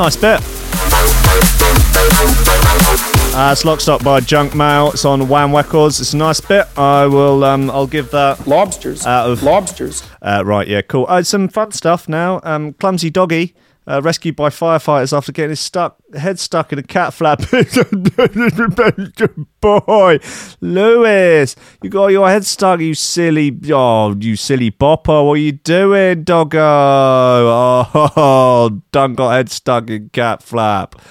Nice bit. Uh, it's Lockstock by Junk Mail. It's on Wham Records. It's a nice bit. I will. Um, I'll give that. Lobsters. Out of- Lobsters. Uh, right, yeah, cool. Uh, some fun stuff now. Um, Clumsy Doggy uh, rescued by firefighters after getting his stuck head stuck in a cat flap. Boy, Lewis, you got your head stuck. You silly, oh, you silly bopper. What are you doing, doggo? Oh, done got head stuck in cat flap.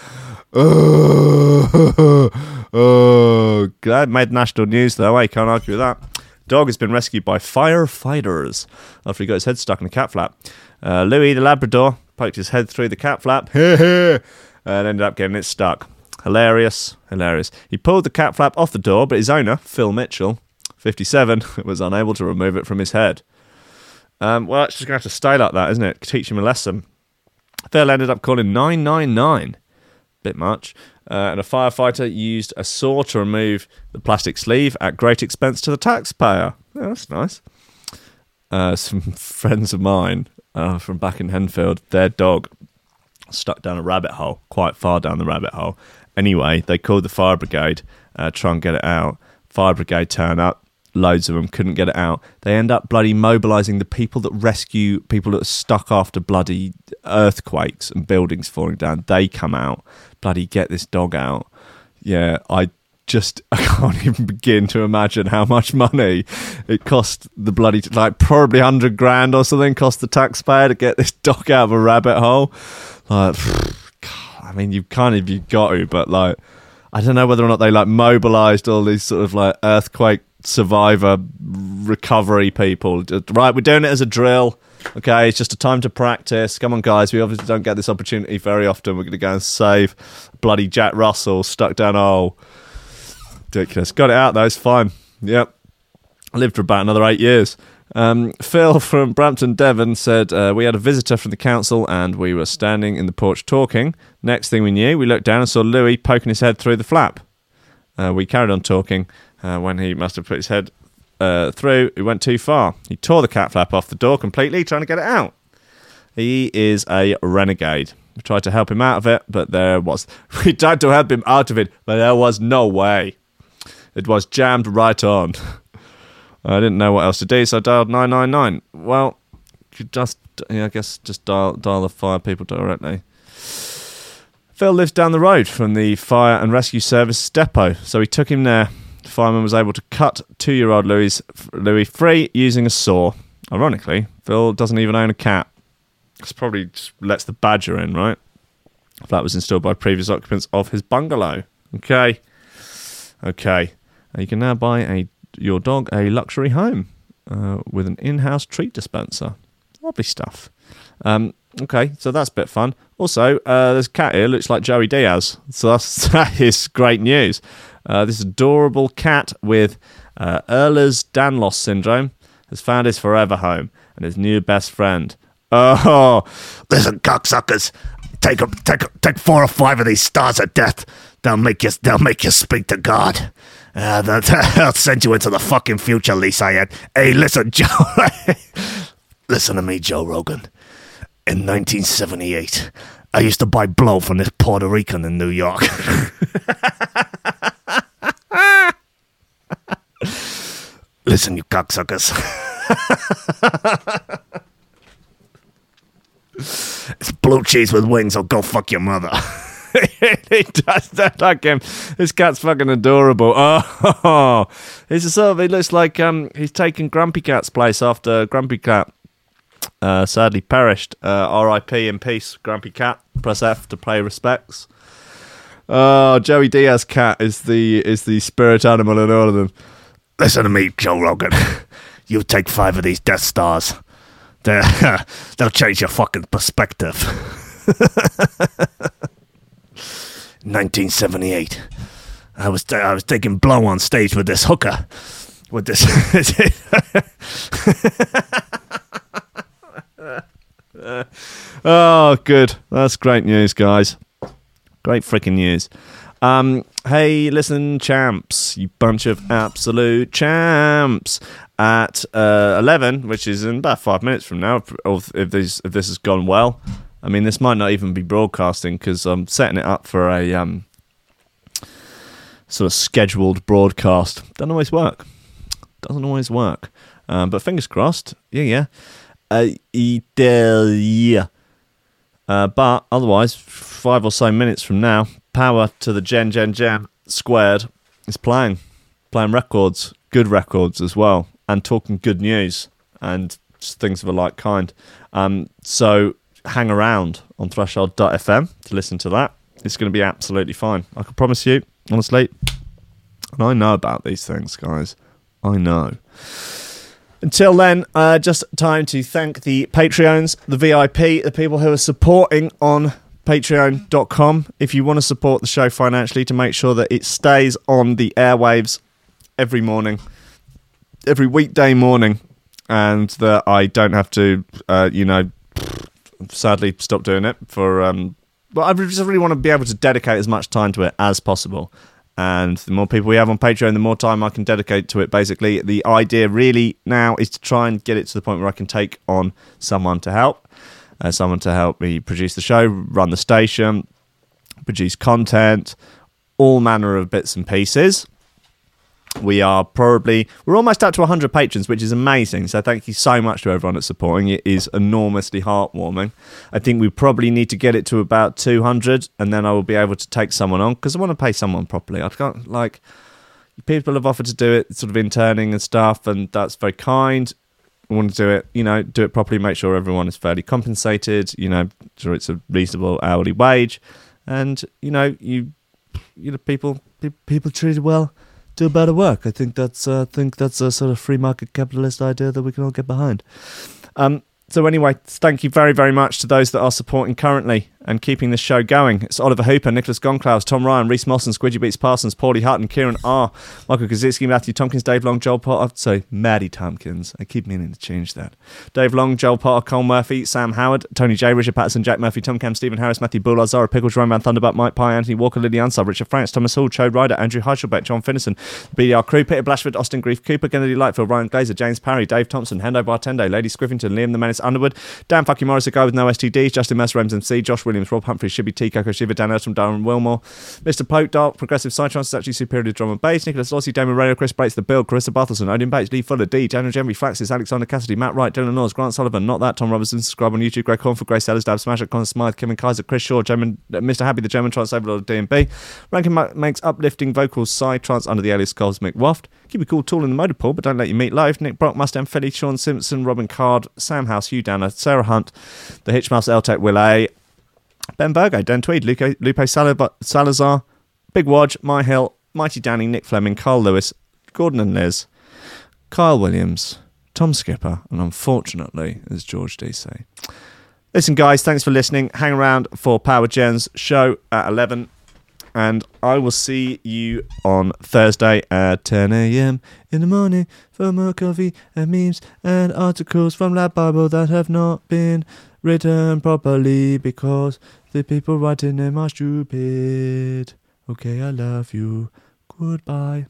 Oh, oh, that made national news though. I can't argue with that. Dog has been rescued by firefighters after he got his head stuck in a cat flap. Uh, Louis the Labrador poked his head through the cat flap and ended up getting it stuck. Hilarious, hilarious. He pulled the cat flap off the door, but his owner, Phil Mitchell, 57, was unable to remove it from his head. Um, well, it's just going to have to stay like that, isn't it? Teach him a lesson. Phil ended up calling 999 bit much. Uh, and a firefighter used a saw to remove the plastic sleeve at great expense to the taxpayer. Yeah, that's nice. Uh, some friends of mine uh, from back in Henfield, their dog stuck down a rabbit hole, quite far down the rabbit hole. Anyway, they called the fire brigade, uh, try and get it out. Fire brigade turn up, loads of them couldn't get it out. They end up bloody mobilising the people that rescue people that are stuck after bloody earthquakes and buildings falling down. They come out, bloody get this dog out. Yeah, I just I can't even begin to imagine how much money it cost the bloody like probably hundred grand or something cost the taxpayer to get this dog out of a rabbit hole. Like, I mean, you kind of you got to, but like, I don't know whether or not they like mobilized all these sort of like earthquake survivor recovery people. Right, we're doing it as a drill. Okay, it's just a time to practice. Come on, guys. We obviously don't get this opportunity very often. We're going to go and save bloody Jack Russell stuck down hole. Ridiculous. Got it out though. It's fine. Yep. Lived for about another eight years. Um, Phil from Braunton, Devon said, uh, We had a visitor from the council and we were standing in the porch talking. Next thing we knew, we looked down and saw Louis poking his head through the flap. Uh, we carried on talking. Uh, when he must have put his head uh, through, he went too far. He tore the cat flap off the door completely, trying to get it out. He is a renegade. We tried to help him out of it, but there was. We tried to help him out of it, but there was no way. It was jammed right on. I didn't know what else to do, so I dialed 999. Well, you just, yeah, I guess just dial, dial the fire people directly. Phil lives down the road from the fire and rescue service depot, so he took him there. The fireman was able to cut two-year-old Louis Louis free using a saw. Ironically, Phil doesn't even own a cat. This probably just lets the badger in, right? Flat was installed by previous occupants of his bungalow. Okay, okay. Uh, you can now buy a your dog a luxury home uh, with an in-house treat dispenser. Lovely stuff. Um, okay, so that's a bit fun. Also, uh, a cat here. Looks like Joey Diaz. So that's, that is great news. Uh, this adorable cat with uh, Ehlers-Danlos syndrome has found his forever home and his new best friend. Oh, Listen, cocksuckers, take 'em- take 'em- take four or five of these stars of death. They'll make you they'll make you speak to God. Uh, they'll send you into the fucking future, Lisa. Syed. Hey, listen, Joe. listen to me, Joe Rogan. In 1978, I used to buy blow from this Puerto Rican in New York. listen, you cocksuckers. it's blue cheese with wings, so go fuck your mother. he does that like him. This cat's fucking adorable. Oh, he's a sort of. He looks like um he's taken Grumpy Cat's place after Grumpy Cat uh, sadly perished. Uh, R.I.P. in peace, Grumpy Cat. Press F to pay respects. Oh, Joey Diaz cat is the is the spirit animal in all of them. Listen to me, Joe Rogan. You take five of these Death Stars. They're, they'll change your fucking perspective. 1978. I was I was taking blow on stage with this hooker, with this. Oh, good. That's great news, guys. Great freaking news. Um, hey, listen, champs, you bunch of absolute champs. At uh, eleven, which is in about five minutes from now, if this if this has gone well, I mean, this might not even be broadcasting because I'm setting it up for a um, sort of scheduled broadcast. Doesn't always work. Doesn't always work. Um, but fingers crossed. Yeah, yeah. Uh, Italia. Uh, but otherwise, five or so minutes from now, power to the Gen Gen Gen squared is playing, playing records, good records as well, and talking good news and things of a like kind. Um, so hang around on threshold.fm to listen to that. It's going to be absolutely fine. I can promise you, honestly. And I know about these things, guys. I know. Until then, uh, just time to thank the Patreons, the VIP, the people who are supporting on patreon.com. If you want to support the show financially to make sure that it stays on the airwaves every morning, every weekday morning, and that I don't have to, uh, you know, sadly stop doing it for. Um, well, I just really want to be able to dedicate as much time to it as possible. And the more people we have on Patreon, the more time I can dedicate to it. Basically, the idea really now is to try and get it to the point where I can take on someone to help, uh, someone to help me produce the show, run the station, produce content, all manner of bits and pieces. We are probably we're almost up to 100 patrons, which is amazing. So thank you so much to everyone that's supporting. It is enormously heartwarming. I think we probably need to get it to about 200, and then I will be able to take someone on because I want to pay someone properly. I can't like people have offered to do it, sort of interning and stuff, and that's very kind. I want to do it, you know, do it properly. Make sure everyone is fairly compensated. You know, sure it's a reasonable hourly wage, and you know, you, you know, people people treated well do better work. I think that's uh, I think that's a sort of free market capitalist idea that we can all get behind. Um, so anyway, thank you very very much to those that are supporting currently and keeping this show going. It's Oliver Hooper, Nicholas Gonklaus, Tom Ryan, Reese Mossen, Squidgy Beats Parsons, Paulie Hutton, Kieran R, Michael Kaczynski, Matthew Tompkins, Dave Long, Joel Potter. Sorry, Maddie Tompkins. I keep meaning to change that. Dave Long, Joel Potter, Cole Murphy, Sam Howard, Tony J, Richard Patterson, Jack Murphy, Tom Cam, Stephen Harris, Matthew Bullard, Zara Pickles, Roman Thunderbutt, Mike Pye, Anthony Walker, Lily Unsub, Richard Franks, Thomas Hall, Chode Ryder, Andrew Heichelbeck, John Finnison, BDR Crew, Peter Blashford, Austin Grief, Cooper, Kennedy Lightfield, Ryan Glazer, James Parry, Dave Thompson, Hendo Bartende, Lady Scriffington, Liam the Menace Underwood, Dan Fucking Morris, a guy with no STDs, Justin Mercer, MC, Josh Williams, Rob Humphrey, Shibby Coco Shiva, Dan from Darren Wilmore, Mr. Poke, Dark, Progressive Psytrance is actually superior to drum and bass, Nicholas Lossie, Damon Radio, Chris Bates, The Bill, Carissa Barthelson, Odin Bates, Lee Fuller, D, Daniel Jemmy, Flaxis, Alexander Cassidy, Matt Wright, Dylan Laws, Grant Sullivan, Not That, Tom Robinson, subscribe on YouTube, Greg Cornford, Grace Ellis, Dab Smash, Connor Smythe, Kevin Kaiser, Chris Shaw, German, uh, Mr. Happy, the German Trance Overlord of DMB, Rankin ma- makes uplifting vocals, Psy Trance under the alias Cosmic Waft, Keep a cool tool in the motor pool, but don't let you meet live. Nick Brock, Mustang, Philly, Sean Simpson, Robin Card, Sam House, Hugh Danner, Sarah Hunt, The Hitchmouse, Eltec, Will A, Ben Virgo, Dan Tweed, Lupe, Lupe Salazar, Big Wodge, My Hill, Mighty Danny, Nick Fleming, Carl Lewis, Gordon and Liz, Kyle Williams, Tom Skipper, and unfortunately, as George D say. Listen, guys, thanks for listening. Hang around for Power Gen's show at 11, and I will see you on Thursday at 10 a.m. in the morning for more coffee and memes and articles from lad Bible that have not been written properly because the people writing them are stupid. Okay, I love you. Goodbye.